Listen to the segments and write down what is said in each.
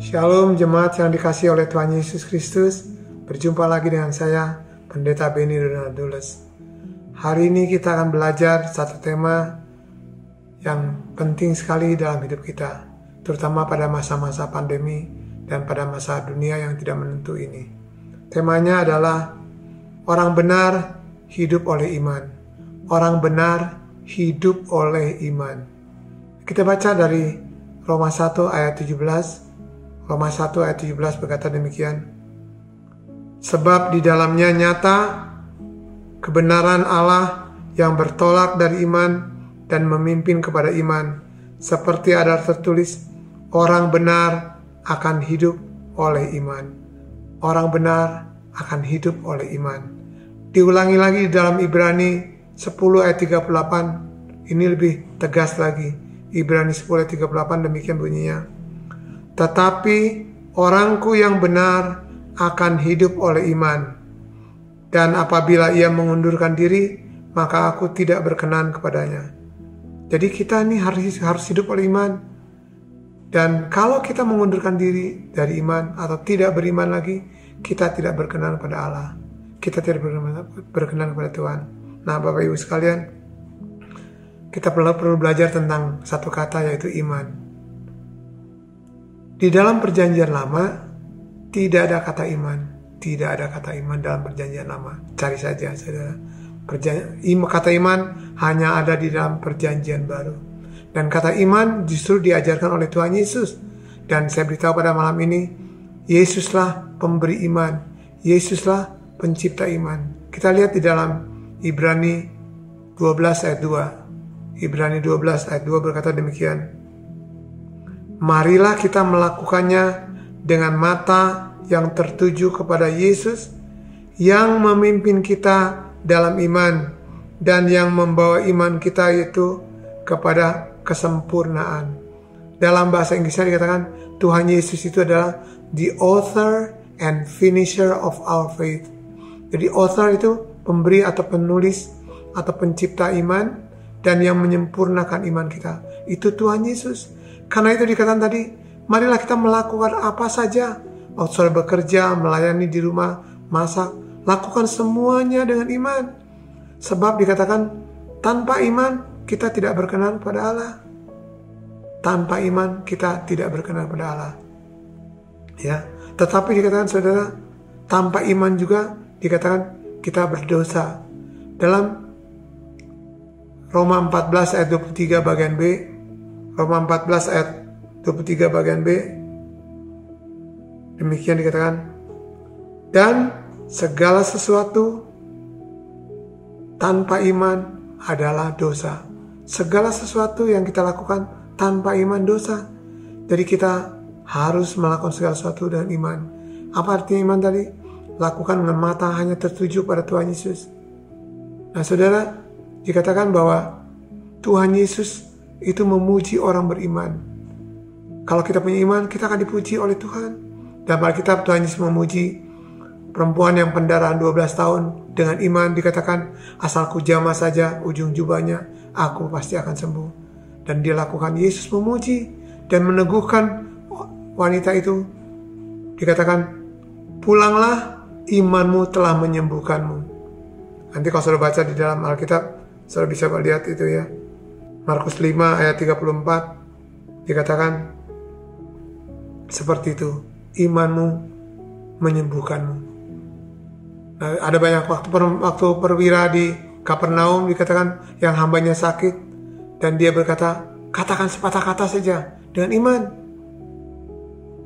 Shalom jemaat yang dikasih oleh Tuhan Yesus Kristus. Berjumpa lagi dengan saya Pendeta Benny Donaldulus Hari ini kita akan belajar satu tema Yang penting sekali dalam hidup kita Terutama pada masa-masa pandemi Dan pada masa dunia yang tidak menentu ini. Temanya adalah Orang benar hidup oleh iman. Orang benar hidup oleh iman. Kita baca dari Roma 1 ayat 17 Roma 1 ayat 17 berkata demikian. Sebab di dalamnya nyata kebenaran Allah yang bertolak dari iman dan memimpin kepada iman. Seperti ada tertulis, orang benar akan hidup oleh iman. Orang benar akan hidup oleh iman. Diulangi lagi di dalam Ibrani 10 ayat 38. Ini lebih tegas lagi. Ibrani 10 ayat 38 demikian bunyinya tetapi orangku yang benar akan hidup oleh iman. Dan apabila ia mengundurkan diri, maka aku tidak berkenan kepadanya. Jadi kita ini harus harus hidup oleh iman. Dan kalau kita mengundurkan diri dari iman atau tidak beriman lagi, kita tidak berkenan kepada Allah. Kita tidak berkenan, berkenan kepada Tuhan. Nah, Bapak Ibu sekalian, kita perlu belajar tentang satu kata yaitu iman. Di dalam perjanjian lama tidak ada kata iman, tidak ada kata iman dalam perjanjian lama. Cari saja, saudara. Perjanjian, kata iman hanya ada di dalam perjanjian baru. Dan kata iman justru diajarkan oleh Tuhan Yesus. Dan saya beritahu pada malam ini, Yesuslah pemberi iman. Yesuslah pencipta iman. Kita lihat di dalam Ibrani 12 ayat 2. Ibrani 12 ayat 2 berkata demikian marilah kita melakukannya dengan mata yang tertuju kepada Yesus yang memimpin kita dalam iman dan yang membawa iman kita itu kepada kesempurnaan. Dalam bahasa Inggrisnya dikatakan Tuhan Yesus itu adalah the author and finisher of our faith. Jadi author itu pemberi atau penulis atau pencipta iman dan yang menyempurnakan iman kita. Itu Tuhan Yesus. Karena itu dikatakan tadi, marilah kita melakukan apa saja. Waktu saudara bekerja, melayani di rumah, masak, lakukan semuanya dengan iman. Sebab dikatakan, tanpa iman kita tidak berkenan pada Allah. Tanpa iman kita tidak berkenan pada Allah. Ya, tetapi dikatakan saudara, tanpa iman juga dikatakan kita berdosa. Dalam Roma 14 ayat 23 bagian B, Roma 14 ayat 23 bagian B. Demikian dikatakan. Dan segala sesuatu tanpa iman adalah dosa. Segala sesuatu yang kita lakukan tanpa iman dosa. Jadi kita harus melakukan segala sesuatu dengan iman. Apa artinya iman tadi? Lakukan dengan mata hanya tertuju pada Tuhan Yesus. Nah saudara dikatakan bahwa Tuhan Yesus itu memuji orang beriman. Kalau kita punya iman, kita akan dipuji oleh Tuhan. Dalam Alkitab Tuhan Yesus memuji perempuan yang pendarahan 12 tahun. Dengan iman dikatakan asalku jama saja ujung jubahnya aku pasti akan sembuh. Dan dia lakukan. Yesus memuji dan meneguhkan wanita itu. Dikatakan pulanglah imanmu telah menyembuhkanmu. Nanti kalau sudah baca di dalam Alkitab sudah bisa melihat itu ya Markus 5 ayat 34 dikatakan seperti itu imanmu menyembuhkanmu. Nah, ada banyak waktu per, waktu perwira di Kapernaum dikatakan yang hambanya sakit dan dia berkata katakan sepatah kata saja dengan iman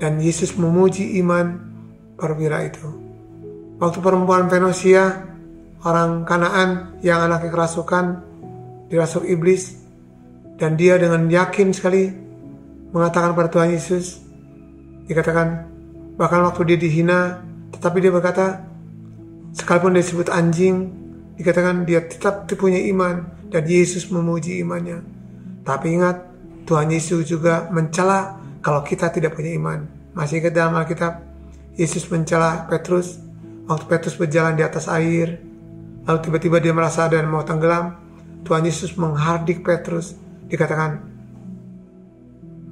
dan Yesus memuji iman perwira itu. Waktu perempuan Fenosia orang Kanaan yang anaknya kerasukan dirasuk iblis dan dia dengan yakin sekali mengatakan pada Tuhan Yesus, dikatakan bahkan waktu dia dihina, tetapi dia berkata, sekalipun dia disebut anjing, dikatakan dia tetap punya iman dan Yesus memuji imannya. Tapi ingat, Tuhan Yesus juga mencela kalau kita tidak punya iman. Masih ingat dalam Alkitab, Yesus mencela Petrus waktu Petrus berjalan di atas air, lalu tiba-tiba dia merasa dan mau tenggelam. Tuhan Yesus menghardik Petrus dikatakan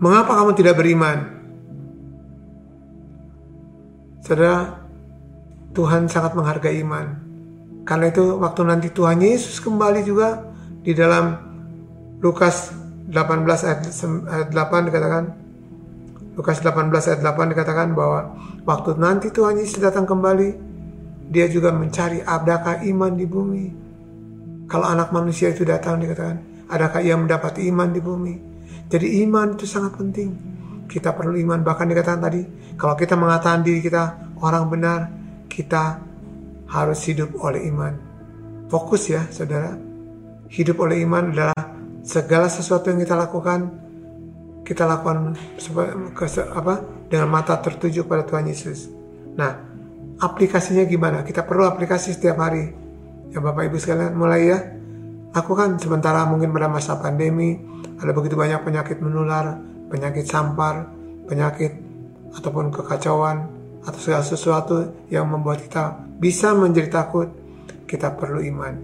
Mengapa kamu tidak beriman? Saudara, Tuhan sangat menghargai iman. Karena itu waktu nanti Tuhan Yesus kembali juga di dalam Lukas 18 ayat 8 dikatakan Lukas 18 ayat 8 dikatakan bahwa waktu nanti Tuhan Yesus datang kembali dia juga mencari adakah iman di bumi. Kalau anak manusia itu datang dikatakan adakah ia mendapat iman di bumi. Jadi iman itu sangat penting. Kita perlu iman bahkan dikatakan tadi kalau kita mengatakan diri kita orang benar kita harus hidup oleh iman. Fokus ya, saudara. Hidup oleh iman adalah segala sesuatu yang kita lakukan, kita lakukan apa dengan mata tertuju pada Tuhan Yesus. Nah, aplikasinya gimana? Kita perlu aplikasi setiap hari. Ya Bapak Ibu sekalian, mulai ya. Aku kan sementara mungkin pada masa pandemi, ada begitu banyak penyakit menular, penyakit sampar, penyakit ataupun kekacauan, atau segala sesuatu yang membuat kita bisa menjadi takut, kita perlu iman.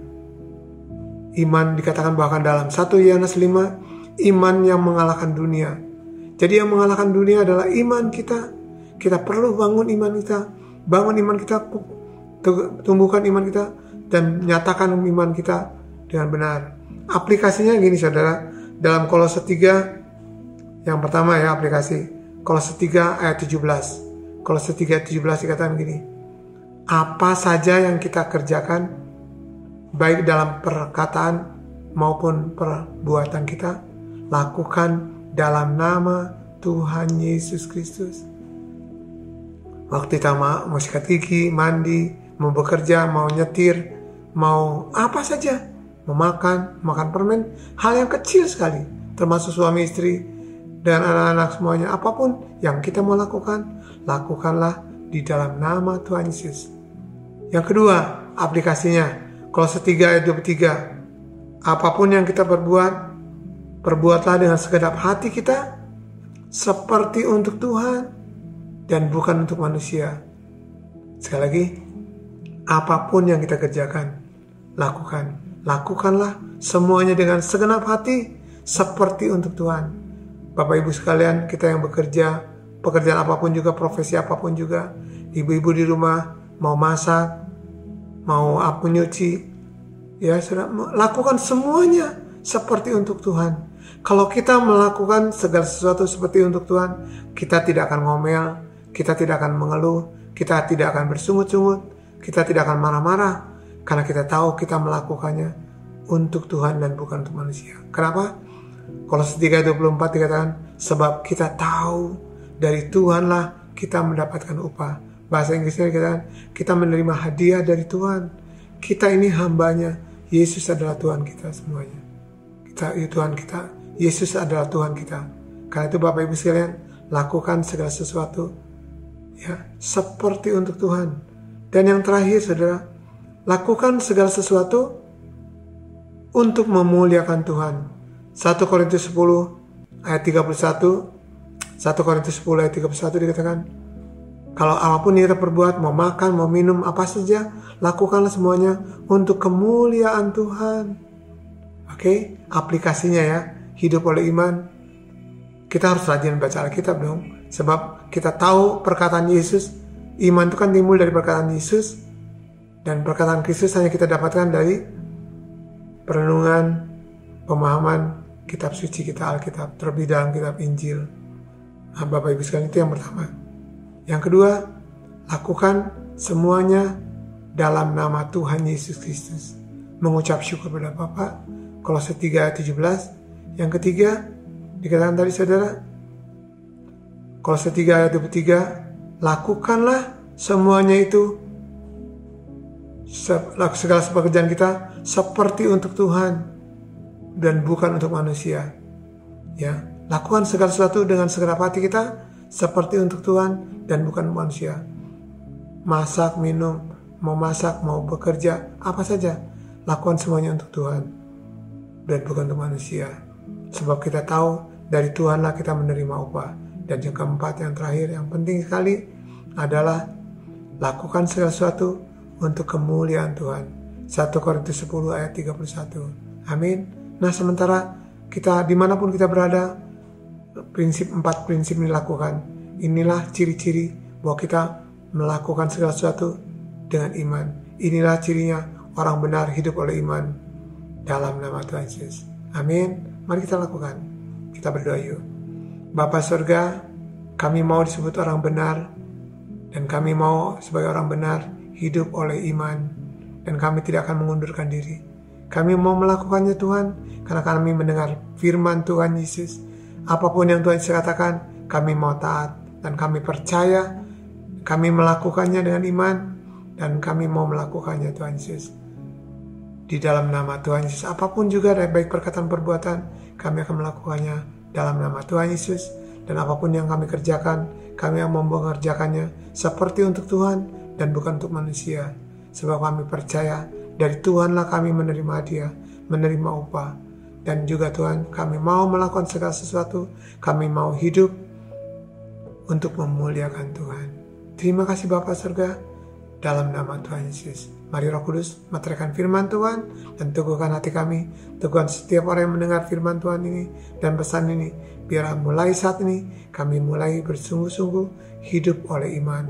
Iman dikatakan bahkan dalam 1 Yohanes 5, iman yang mengalahkan dunia. Jadi yang mengalahkan dunia adalah iman kita. Kita perlu bangun iman kita, bangun iman kita, tumbuhkan iman kita, dan nyatakan iman kita dengan benar. Aplikasinya gini saudara, dalam kolose 3, yang pertama ya aplikasi, kolose 3 ayat 17 Kolose 3:17 dikatakan gini. Apa saja yang kita kerjakan baik dalam perkataan maupun perbuatan kita lakukan dalam nama Tuhan Yesus Kristus. Waktu kita mau sikat gigi, mandi, mau bekerja, mau nyetir, mau apa saja, mau makan, makan permen, hal yang kecil sekali, termasuk suami istri dan anak-anak semuanya, apa pun yang kita mau lakukan, lakukanlah di dalam nama Tuhan Yesus. Yang kedua, aplikasinya. Kolose 3 ayat 23. Apa pun yang kita berbuat, perbuatlah dengan segenap hati kita seperti untuk Tuhan dan bukan untuk manusia. Sekali lagi, apa pun yang kita kerjakan, lakukan. Lakukanlah semuanya dengan segenap hati seperti untuk Tuhan. Bapak Ibu sekalian, kita yang bekerja, pekerjaan apa pun juga, profesi apa pun juga, ibu-ibu di rumah mau masak, mau apa nyuci, ya sudah lakukan semuanya seperti untuk Tuhan. Kalau kita melakukan segala sesuatu seperti untuk Tuhan, kita tidak akan ngomel, kita tidak akan mengeluh, kita tidak akan bersungut-sungut, kita tidak akan marah-marah, karena kita tahu kita melakukannya untuk Tuhan dan bukan untuk manusia. Kenapa? Kalau 3.24 dikatakan, sebab kita tahu dari Tuhanlah kita mendapatkan upah. Bahasa Inggrisnya kita kita menerima hadiah dari Tuhan. Kita ini hambanya. Yesus adalah Tuhan kita semuanya. Kita itu Tuhan kita. Yesus adalah Tuhan kita. Karena itu Bapak Ibu sekalian, lakukan segala sesuatu ya seperti untuk Tuhan. Dan yang terakhir Saudara, lakukan segala sesuatu untuk memuliakan Tuhan. 1 Korintus 10 ayat 31 1 Korintus 10 ayat 31 dikatakan, kalau apa pun yang kita perbuat, mau makan, mau minum, apa saja, lakukanlah semuanya untuk kemuliaan Tuhan. Oke, aplikasinya ya, hidup oleh iman. Kita harus rajin baca Alkitab dong, sebab kita tahu perkataan Yesus, iman itu kan timbul dari perkataan Yesus, dan perkataan Kristus hanya kita dapatkan dari perenungan, pemahaman kitab suci kita Alkitab, terlebih dalam kitab Injil. Nah, Bapak Ibu sekalian itu yang pertama. Yang kedua, lakukan semuanya dalam nama Tuhan Yesus Kristus. Mengucap syukur pada Bapak. Kolose 3 ayat 17. Yang ketiga, dikatakan tadi saudara, Kolose 3 ayat 23, lakukanlah semuanya itu segala pekerjaan kita seperti untuk Tuhan dan bukan untuk manusia. Ya, Lakukan segala sesuatu dengan segenap hati kita seperti untuk Tuhan dan bukan manusia. Masak, minum, mau masak, mau bekerja, apa saja, lakukan semuanya untuk Tuhan dan bukan untuk manusia. Sebab kita tahu dari Tuhanlah kita menerima upah. Dan yang keempat, yang terakhir, yang penting sekali adalah lakukan segala sesuatu untuk kemuliaan Tuhan. 1 Korintus 10 ayat 31. Amin. Nah sementara kita di mana pun kita berada, prinsip empat prinsip ini lakukan. Inilah ciri-ciri bahwa kita melakukan segala sesuatu dengan iman. Inilah cirinya orang benar hidup oleh iman dalam nama Tuhan Yesus. Amin. Mari kita lakukan. Kita berdoa yuk. Bapak surga, kami mau disebut orang benar dan kami mau sebagai orang benar hidup oleh iman dan kami tidak akan mengundurkan diri. Kami mau melakukannya Tuhan karena kami mendengar firman Tuhan Yesus. Apa pun yang Tuhan Yesus katakan, kami mau taat dan kami percaya kami melakukannya dengan iman dan kami mau melakukannya Tuhan Yesus. Di dalam nama Tuhan Yesus, apa pun juga baik perkataan perbuatan, kami akan melakukannya dalam nama Tuhan Yesus dan apa pun yang kami kerjakan, kami akan mengerjakannya seperti untuk Tuhan dan bukan untuk manusia. Sebab kami percaya dari Tuhanlah kami menerima hadiah, menerima upah. Dan juga Tuhan, kami mau melakukan segala sesuatu, kami mau hidup untuk memuliakan Tuhan. Terima kasih Bapak surga, dalam nama Tuhan Yesus. Mari Roh Kudus materikan firman Tuhan dan teguhkan hati kami. Teguhkan setiap orang yang mendengar firman Tuhan ini dan pesan ini. Biar mulai saat ini kami mulai bersungguh-sungguh hidup oleh iman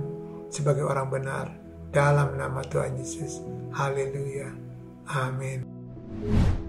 sebagai orang benar dalam nama Tuhan Yesus. Haleluya. Amin.